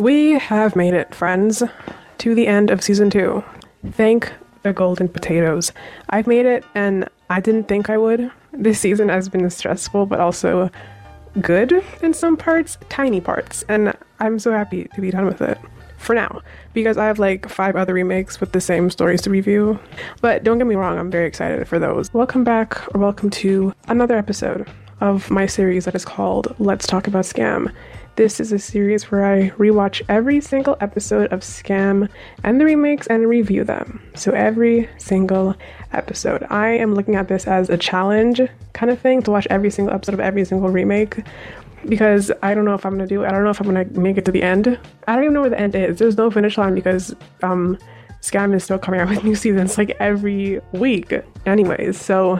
We have made it, friends, to the end of season two. Thank the golden potatoes. I've made it, and I didn't think I would. This season has been stressful, but also good in some parts, tiny parts, and I'm so happy to be done with it for now because I have like five other remakes with the same stories to review. But don't get me wrong, I'm very excited for those. Welcome back, or welcome to another episode of my series that is called Let's Talk About Skam. This is a series where I rewatch every single episode of Skam and the remakes and review them. So every single episode. I am looking at this as a challenge kind of thing to watch every single episode of every single remake because I don't know if I'm gonna do it. I don't know if I'm gonna make it to the end. I don't even know where the end is. There's no finish line because um Skam is still coming out with new seasons like every week. Anyways, so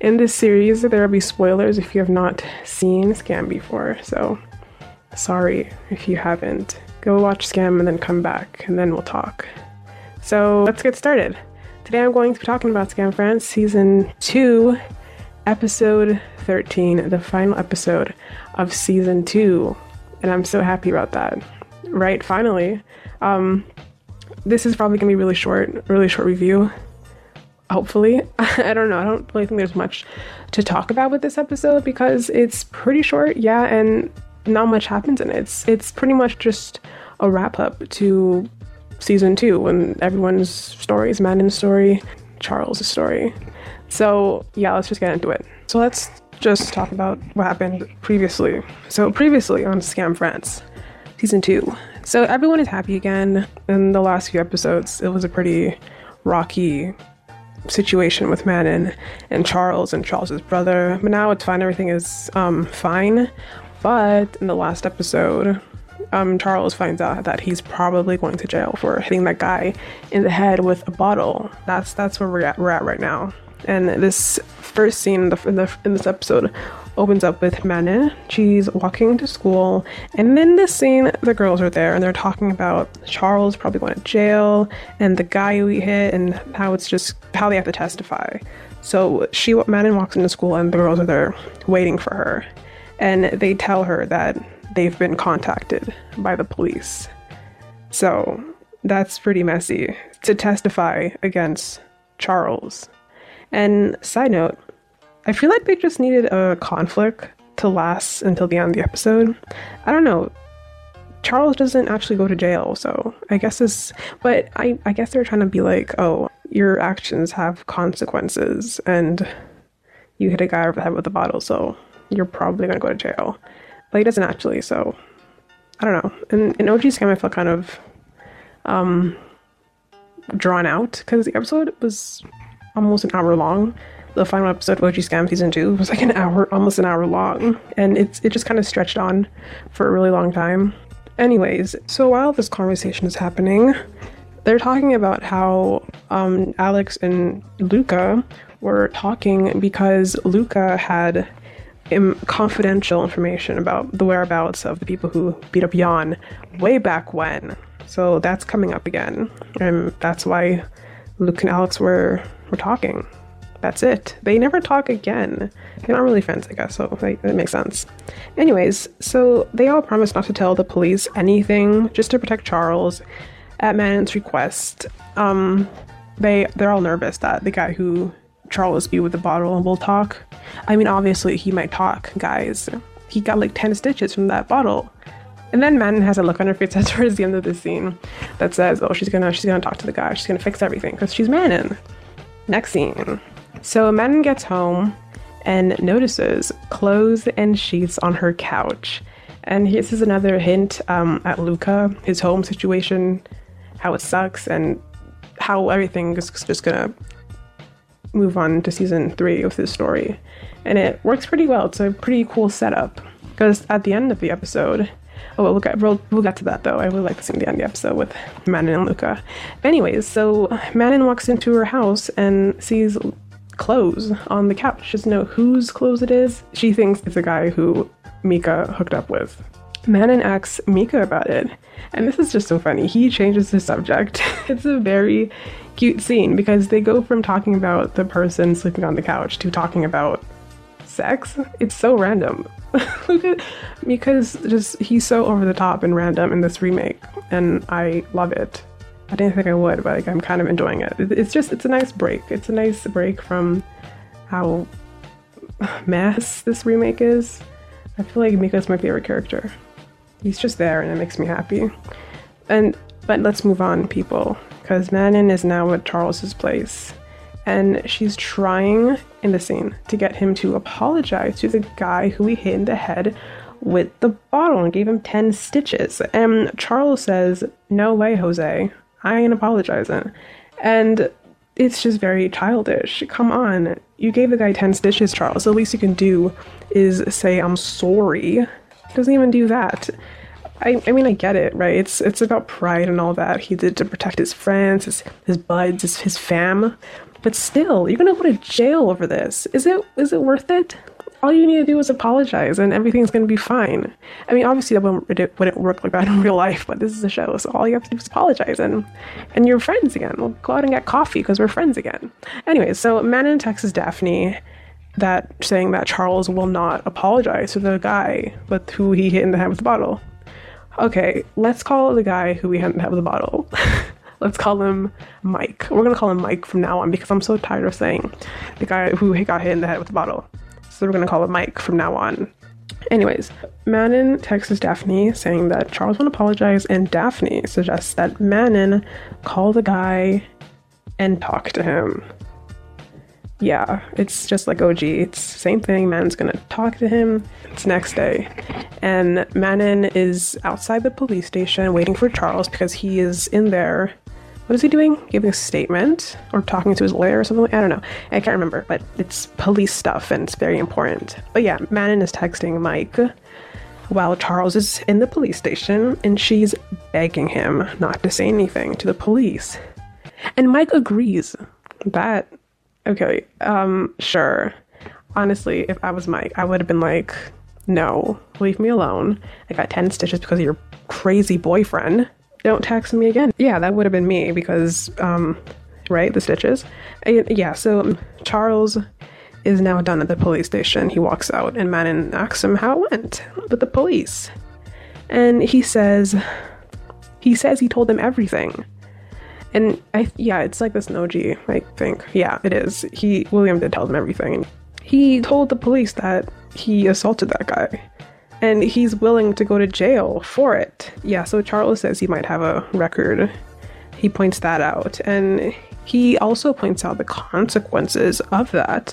in this series there will be spoilers if you have not seen Skam before. So sorry if you haven't. Go watch Skam and then come back and then we'll talk. So let's get started. Today I'm going to be talking about Skam France season 2 episode 13, the final episode of season 2. And I'm so happy about that. Right, finally. Um, this is probably gonna be really short, really short review. Hopefully. I don't know. I don't really think there's much to talk about with this episode because it's pretty short, yeah, and not much happens in it. It's it's pretty much just a wrap up to season two when everyone's story is Manon's story, Charles' story. So yeah, let's just get into it. So let's just talk about what happened previously. So previously on Skam France, season two. So everyone is happy again. In the last few episodes, it was a pretty rocky situation with Manon and Charles and Charles's brother. But now it's fine. Everything is um, fine. But in the last episode, um, Charles finds out that he's probably going to jail for hitting that guy in the head with a bottle. That's that's where we're at, we're at right now. And this first scene in, the, in, the, in this episode opens up with Manon. She's walking to school, and in this scene, the girls are there and they're talking about Charles probably going to jail and the guy he hit and how it's just how they have to testify. So she Manon walks into school and the girls are there waiting for her, and they tell her that they've been contacted by the police. So that's pretty messy to testify against Charles. And side note, I feel like they just needed a conflict to last until the end of the episode. I don't know. Charles doesn't actually go to jail, so I guess this. But I, I guess they're trying to be like, oh, your actions have consequences, and you hit a guy over the head with a bottle, so you're probably gonna go to jail. But he doesn't actually, so I don't know. In, in OG Skam, I felt kind of um, drawn out because the episode was almost an hour long. The final episode of OG Skam season two was like an hour, almost an hour long, and it's it just kind of stretched on for a really long time. Anyways, so while this conversation is happening, they're talking about how um, Alex and Luca were talking because Luca had confidential information about the whereabouts of the people who beat up Jan way back when. So that's coming up again, and that's why Luke and Alex were were talking. That's it. They never talk again. They're not really friends, I guess, so like, that makes sense. Anyways, so they all promise not to tell the police anything, just to protect Charles at Manon's request. Um, they they're all nervous that the guy who Charles beat with the bottle will talk. I mean, obviously he might talk, guys. He got like ten stitches from that bottle. And then Manon has a look on her face towards the end of the scene that says, "Oh, she's gonna she's gonna talk to the guy. She's gonna fix everything because she's Manon." Next scene. So Manon gets home and notices clothes and sheets on her couch. And this is another hint um, at Luca, his home situation, how it sucks, and how everything is just gonna move on to season three of his story. And it works pretty well. It's a pretty cool setup. Because at the end of the episode, oh, well, we'll get, we'll, we'll get to that though. I really like to see the end of the episode with Manon and Luca. Anyways, so Manon walks into her house and sees clothes on the couch. She doesn't know whose clothes it is. She thinks it's a guy who Mika hooked up with. Manon asks Mika about it, and this is just so funny. He changes the subject. it's a very cute scene because they go from talking about the person sleeping on the couch to talking about sex. It's so random. Luca, because just he's so over the top and random in this remake, and I love it. I didn't think I would, but like, I'm kind of enjoying it. It's just it's a nice break. It's a nice break from how mass this remake is. I feel like Mika's my favorite character. He's just there, and it makes me happy. And but let's move on, people, because Manon is now at Charles's place, and she's trying in the scene to get him to apologize to the guy who he hit in the head with the bottle and gave him 10 stitches. And Charles says, No way, Jose. I ain't apologizing. And it's just very childish. Come on. You gave the guy 10 stitches, Charles. The least you can do is say, I'm sorry. He doesn't even do that. I, I mean, I get it, right? It's it's about pride and all that. He did to protect his friends, his his buds, his, his fam. But still, you're gonna go to jail over this. Is it is it worth it? All you need to do is apologize, and everything's gonna be fine. I mean, obviously that wouldn't, wouldn't work like that in real life, but this is a show, so all you have to do is apologize, and and you're friends again. We'll go out and get coffee because we're friends again. Anyway, so Manon texts Daphne that saying that Charles will not apologize to the guy with who he hit in the head with the bottle. Okay, let's call the guy who we hadn't have the bottle. let's call him Mike. We're gonna call him Mike from now on because I'm so tired of saying the guy who got hit in the head with the bottle. So we're gonna call him Mike from now on. Anyways, Manon texts Daphne saying that Charles won't apologize, and Daphne suggests that Manon call the guy and talk to him yeah, it's just like OG. It's same thing. Manon's gonna talk to him. It's next day, and Manon is outside the police station waiting for Charles because he is in there. What is he doing? Giving a statement or talking to his lawyer or something? I don't know. I can't remember, but it's police stuff and it's very important. But yeah, Manon is texting Mike while Charles is in the police station and she's begging him not to say anything to the police. And Mike agrees. That okay, um, sure. Honestly, if I was Mike, I would have been like, no, leave me alone. I got 10 stitches because of your crazy boyfriend. Don't text me again. Yeah, that would have been me because, um, right, the stitches. Yeah, so um, Charles is now done at the police station. He walks out and Manon asks him how it went with the police. And he says, he says he told them everything. And I yeah, it's like this Noji, I think. Yeah, it is. He William did tell them everything. He told the police that he assaulted that guy. And he's willing to go to jail for it. Yeah, so Charles says he might have a record. He points that out. And he also points out the consequences of that.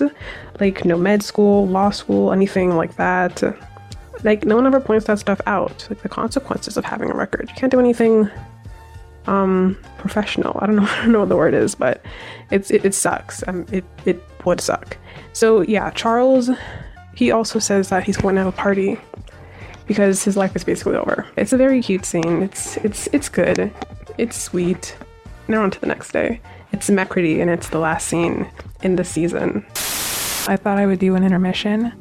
Like no med school, law school, anything like that. Like no one ever points that stuff out. Like the consequences of having a record. You can't do anything um professional. I don't know. I don't know what the word is, but it's it, it sucks. Um, it it would suck. So yeah, Charles. He also says that he's going to have a party because his life is basically over. It's a very cute scene. It's it's it's good. It's sweet. Now on to the next day. It's Mercredi and it's the last scene in the season. I thought I would do an intermission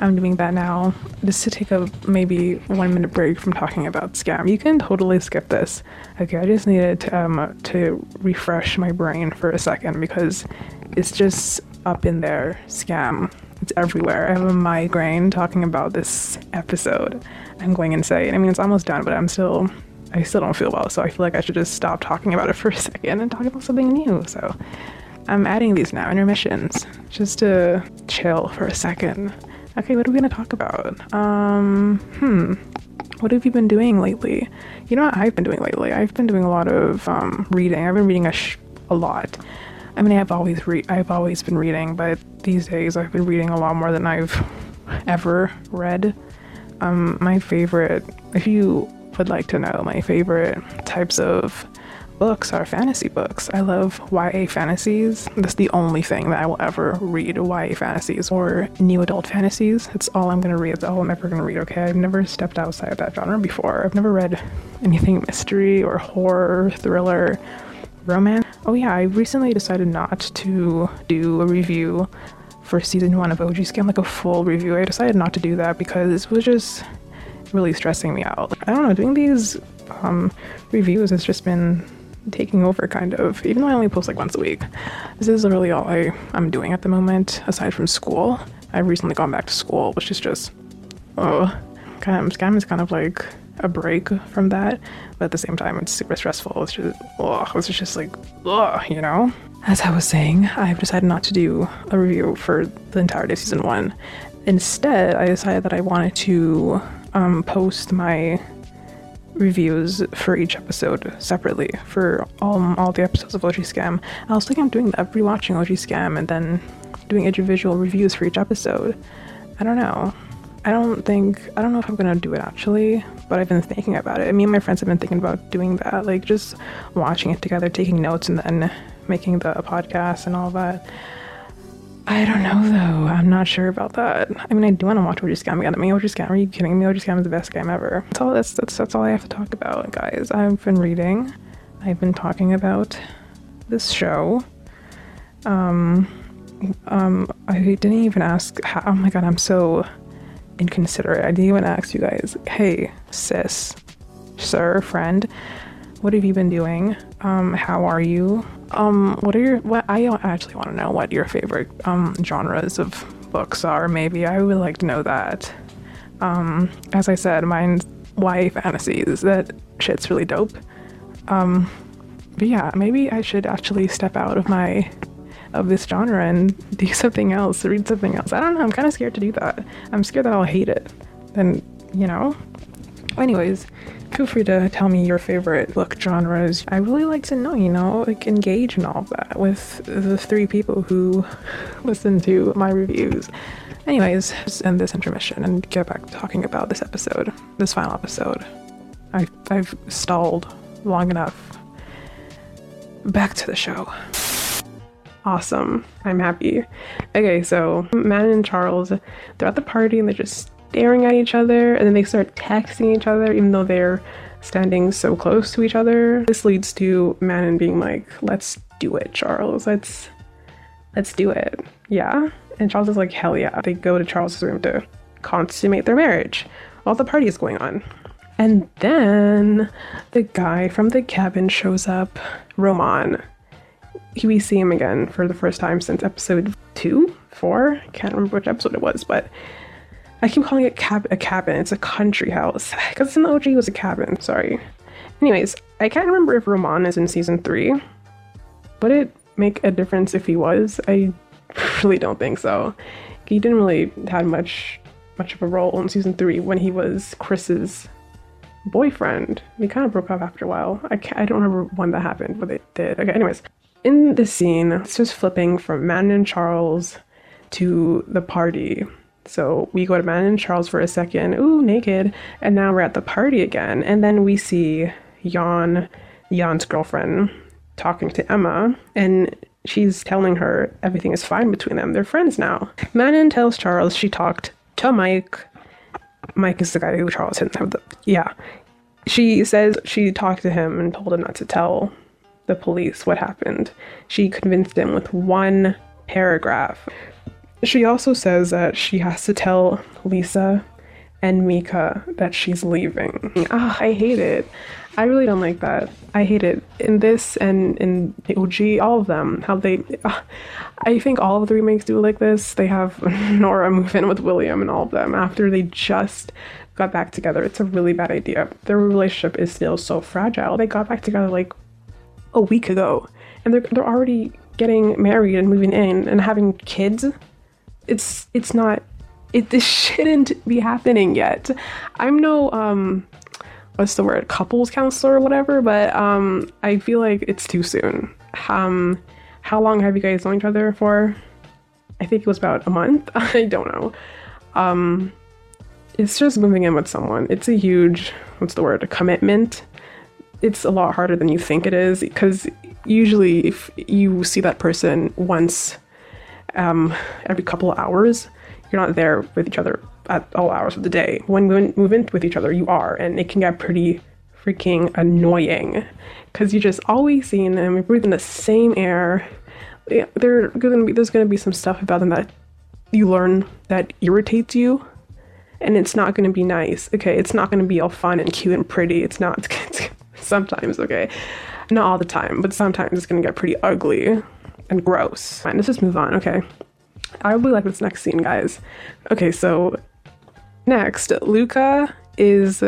I'm doing that now just to take a maybe one minute break from talking about skam. You can totally skip this. Okay, I just needed to, um, to refresh my brain for a second because it's just up in there. Skam. It's everywhere. I have a migraine talking about this episode. I'm going insane. I mean, it's almost done, but I'm still, I still don't feel well. So I feel like I should just stop talking about it for a second and talk about something new. So I'm adding these now, intermissions, just to chill for a second. Okay, what are we gonna talk about? Um, hmm. What have you been doing lately? You know what I've been doing lately? I've been doing a lot of um, reading. I've been reading a, sh- a lot. I mean, I've always re- I've always been reading, but these days I've been reading a lot more than I've ever read. Um, my favorite, if you would like to know, my favorite types of books are fantasy books. I love YA fantasies. That's the only thing that I will ever read YA fantasies or new adult fantasies. That's all I'm gonna read. That's all I'm ever gonna read, okay? I've never stepped outside of that genre before. I've never read anything mystery or horror, thriller, romance. Oh, yeah, I recently decided not to do a review for season one of OG Skam, like a full review. I decided not to do that because it was just really stressing me out. I don't know, doing these um, reviews has just been taking over kind of even though i only post like once a week this is really all I, i'm doing at the moment aside from school i've recently gone back to school which is just oh, kind of, Skam is kind of like a break from that, but at the same time, it's super stressful. It's just, oh, it's just like, oh, you know. As I was saying, I've decided not to do a review for the entirety of season one. Instead, I decided that I wanted to um, post my reviews for each episode separately for all, all the episodes of OG Skam. I was thinking of doing that, rewatching OG Skam and then doing individual reviews for each episode. I don't know. I don't think I don't know if I'm gonna do it actually, but I've been thinking about it. Me and my friends have been thinking about doing that, like just watching it together, taking notes, and then making the podcast and all that. I don't know though. I'm not sure about that. I mean, I do want to watch OG Skam again. I mean, OG Skam. Are you kidding me? OG Skam is the best game ever. That's all. That's that's that's all I have to talk about, guys. I've been reading. I've been talking about this show. Um, um, I didn't even ask. How, oh my god, I'm so inconsiderate. I didn't even ask you guys. Hey, sis, sir, friend, what have you been doing? Um, how are you? Um, what are your what I actually want to know what your favorite um genres of books are. Maybe I would like to know that. Um, as I said, mine's YA fantasies. That shit's really dope. Um, but yeah, maybe I should actually step out of my of this genre and do something else, read something else. I don't know. I'm kind of scared to do that. I'm scared that I'll hate it. Then you know. Anyways, feel free to tell me your favorite book genres. I really like to know, you know, like engage in all of that with the three people who listen to my reviews. Anyways, let's end this intermission and get back to talking about this episode, this final episode. I, I've stalled long enough. Back to the show. Awesome. I'm happy. Okay, so Manon and Charles, they're at the party and they're just staring at each other and then they start texting each other even though they're standing so close to each other. This leads to Manon being like, "Let's do it, Charles. Let's let's do it." Yeah. And Charles is like, "Hell yeah." They go to Charles's room to consummate their marriage while the party is going on. And then the guy from the cabin shows up, Roman. We see him again for the first time since episode two, four. Can't remember which episode it was, but I keep calling it cab- a cabin. It's a country house. Because in the OG, it was a cabin. Sorry. Anyways, I can't remember if Roman is in season three. Would it make a difference if he was? I really don't think so. He didn't really have much much of a role in season three when he was Chris's boyfriend. They kind of broke up after a while. I, I don't remember when that happened, but it did. Okay, anyways. In this scene, it's just flipping from Manon and Charles to the party so we go to Manon and Charles for a second, ooh, naked, and now we're at the party again. And then we see Jan, Jan's girlfriend, talking to Emma, and she's telling her everything is fine between them. They're friends now. Manon tells Charles she talked to Mike. Mike is the guy who Charles didn't have the. Yeah. She says she talked to him and told him not to tell the police what happened. She convinced him with one paragraph. She also says that she has to tell Lisa and Mika that she's leaving. Ah, I hate it. I really don't like that. I hate it. In this and in OG, all of them, how they. Uh, I think all of the remakes do like this. They have Nora move in with William and all of them after they just got back together. It's a really bad idea. Their relationship is still so fragile. They got back together like a week ago, and they're they're already getting married and moving in and having kids it's it's not it this shouldn't be happening yet. I'm no um what's the word couples counselor or whatever, but um I feel like it's too soon. Um how long have you guys known each other for? I think it was about a month. I don't know. Um it's just moving in with someone. It's a huge what's the word? A commitment. It's a lot harder than you think it is because usually if you see that person once um, every couple of hours. You're not there with each other at all hours of the day. When we move in with each other, you are, and it can get pretty freaking annoying because you're just always seeing them, you're breathing the same air. There, gonna be, there's going to be some stuff about them that you learn that irritates you, and it's not to be nice. Okay, it's not to be all fun and cute and pretty. It's not. Sometimes, okay, not all the time, but sometimes it's to get pretty ugly and gross. Fine, let's just move on, okay? I really like this next scene, guys. Okay, so Next, Luca is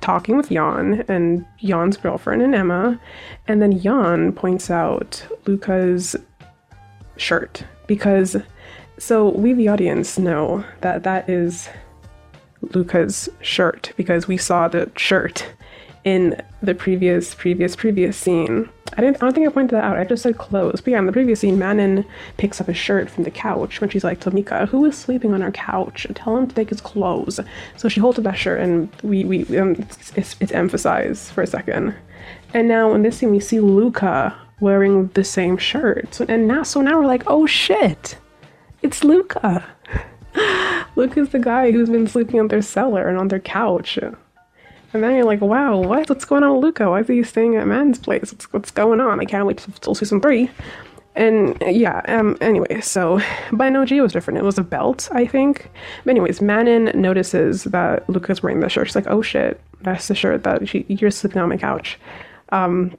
talking with Jan and Jan's girlfriend and Emma, and then Jan points out Luca's shirt because so we the audience know that that is Luca's shirt because we saw the shirt in the previous, previous, previous scene. I didn't. I don't think I pointed that out. I just said clothes. But yeah, in the previous scene, Manon picks up a shirt from the couch when she's like, "Tamika, who is sleeping on our couch? Tell him to take his clothes." So she holds up that shirt, and we we um, it's, it's, it's emphasized for a second. And now in this scene, we see Luca wearing the same shirt. So, and now, so now we're like, "Oh shit, it's Luca." Luca's the guy who's been sleeping on their cellar and on their couch. And then you're like, wow, what? What's going on with Luca? Why is he staying at Man's place? What's, what's going on? I can't wait till season three. And yeah, um, anyway, so, but no, G was different. It was a belt, I think. But anyways, Manon notices that Luca's wearing the shirt. She's like, oh shit, that's the shirt that she, you're sleeping on my couch. Um,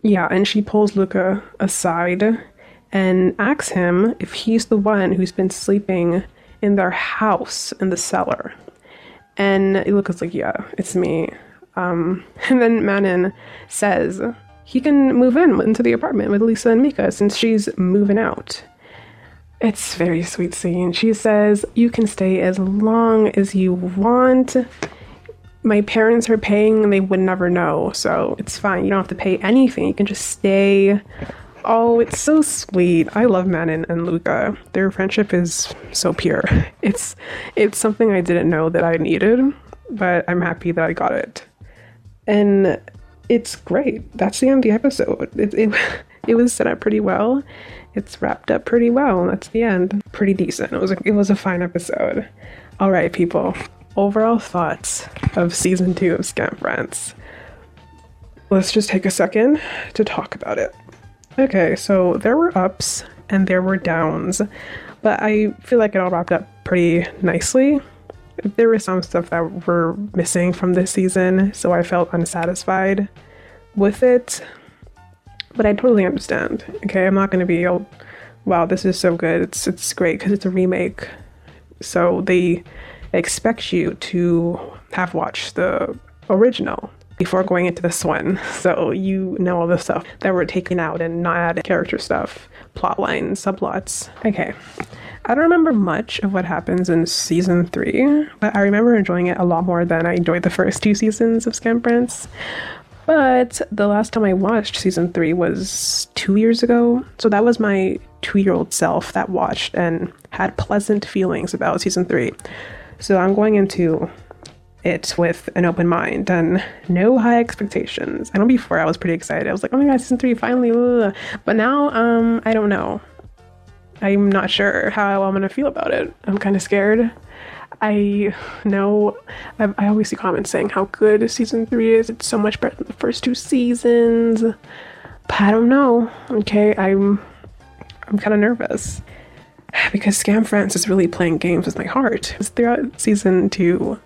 yeah, and she pulls Luca aside and asks him if he's the one who's been sleeping in their house in the cellar. And Luca's like, yeah, it's me. Um, and then Manon says he can move in into the apartment with Lisa and Mika since she's moving out. It's very sweet scene. She says, You can stay as long as you want. My parents are paying and they would never know, so it's fine. You don't have to pay anything. You can just stay Oh, it's so sweet. I love Manon and Luca. Their friendship is so pure. It's it's something I didn't know that I needed, but I'm happy that I got it. And it's great. That's the end of the episode. It it, it was set up pretty well. It's wrapped up pretty well. That's the end. Pretty decent. It was a, it was a fine episode. All right, people. Overall thoughts of season 2 of Skam France. Let's just take a second to talk about it. Okay, so there were ups and there were downs, but I feel like it all wrapped up pretty nicely. There was some stuff that were missing from this season, so I felt unsatisfied with it. But I totally understand. Okay, I'm not going to be, oh, wow, this is so good. It's it's great because it's a remake. So they expect you to have watched the original before going into this one. So you know all the stuff that were taken out and not added character stuff, plot lines, subplots. Okay. I don't remember much of what happens in season three, but I remember enjoying it a lot more than I enjoyed the first two seasons of Skam France. But the last time I watched season three was two years ago. So that was my two year old self that watched and had pleasant feelings about season three. So I'm going into it with an open mind and no high expectations. I know before I was pretty excited. I was like, oh my god, season three finally. Blah. But now, um, I don't know. I'm not sure how I'm gonna feel about it. I'm kind of scared. I know I, I always see comments saying how good season three is. It's so much better than the first two seasons. But I don't know. Okay, I'm I'm kind of nervous because Skam France is really playing games with my heart. Throughout season two,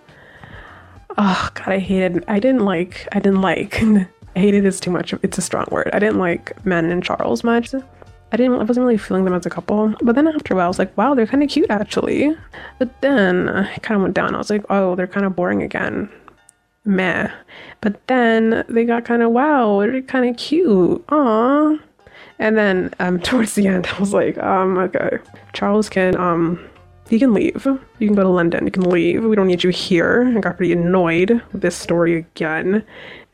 oh god i hated i didn't like i didn't like hated is too much it's a strong word. I didn't like Manon and charles much. I didn't i wasn't really feeling them as a couple. But then after a while i was like wow they're kind of cute actually. But then i kind of went down. I was like oh they're kind of boring again. Meh. But then they got kind of wow they're kind of cute. Aww. and then um towards the end i was like um okay. Charles can um you can leave. You can go to London. You can leave. We don't need you here. I got pretty annoyed with this story again.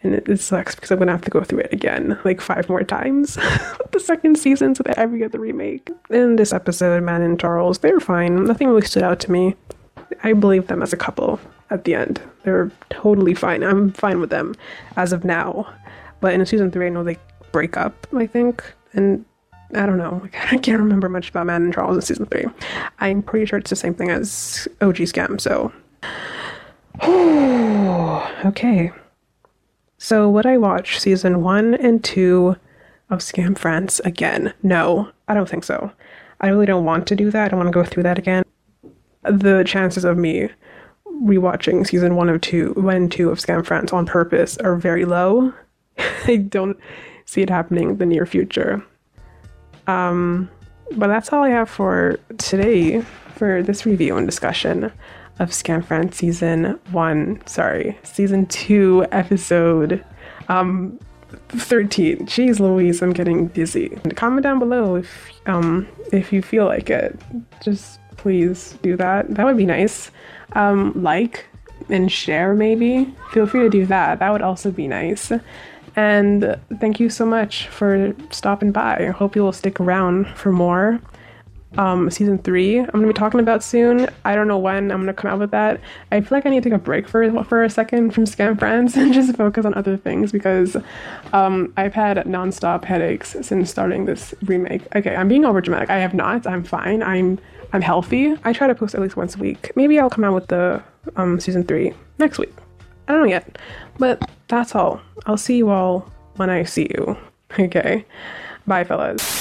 And it, it sucks because I'm going to have to go through it again, like five more times. the second season so that I ever get the remake. In this episode, Man and Charles, they were fine. Nothing really stood out to me. I believe them as a couple at the end. They're totally fine. I'm fine with them as of now. But in season three, I know they break up, I think. And I don't know. I can't remember much about and Charles in season three. I'm pretty sure it's the same thing as OG Skam, so. okay. So, would I watch season one and two of Skam France again? No, I don't think so. I really don't want to do that. I don't want to go through that again. The chances of me rewatching season one of two, and two of Skam France on purpose are very low. I don't see it happening in the near future. Um, but that's all I have for today for this review and discussion. of Skam France season one. Sorry, season two, episode um 13. Jeez Louise, I'm getting dizzy. Comment down below if um if you feel like it. Just please do that. That would be nice. Um, like and share maybe. Feel free to do that. That would also be nice. And thank you so much for stopping by. I hope you will stick around for more. Um, season three, I'm gonna be talking about soon. I don't know when I'm gonna come out with that. I feel like I need to take a break for for a second from Skam France and just focus on other things because um, I've had nonstop headaches since starting this remake. Okay, I'm being over dramatic. I have not. I'm fine. I'm I'm healthy. I try to post at least once a week. Maybe I'll come out with the um, season three next week. I don't know yet, but that's all. I'll see you all when I see you. Okay, bye, fellas.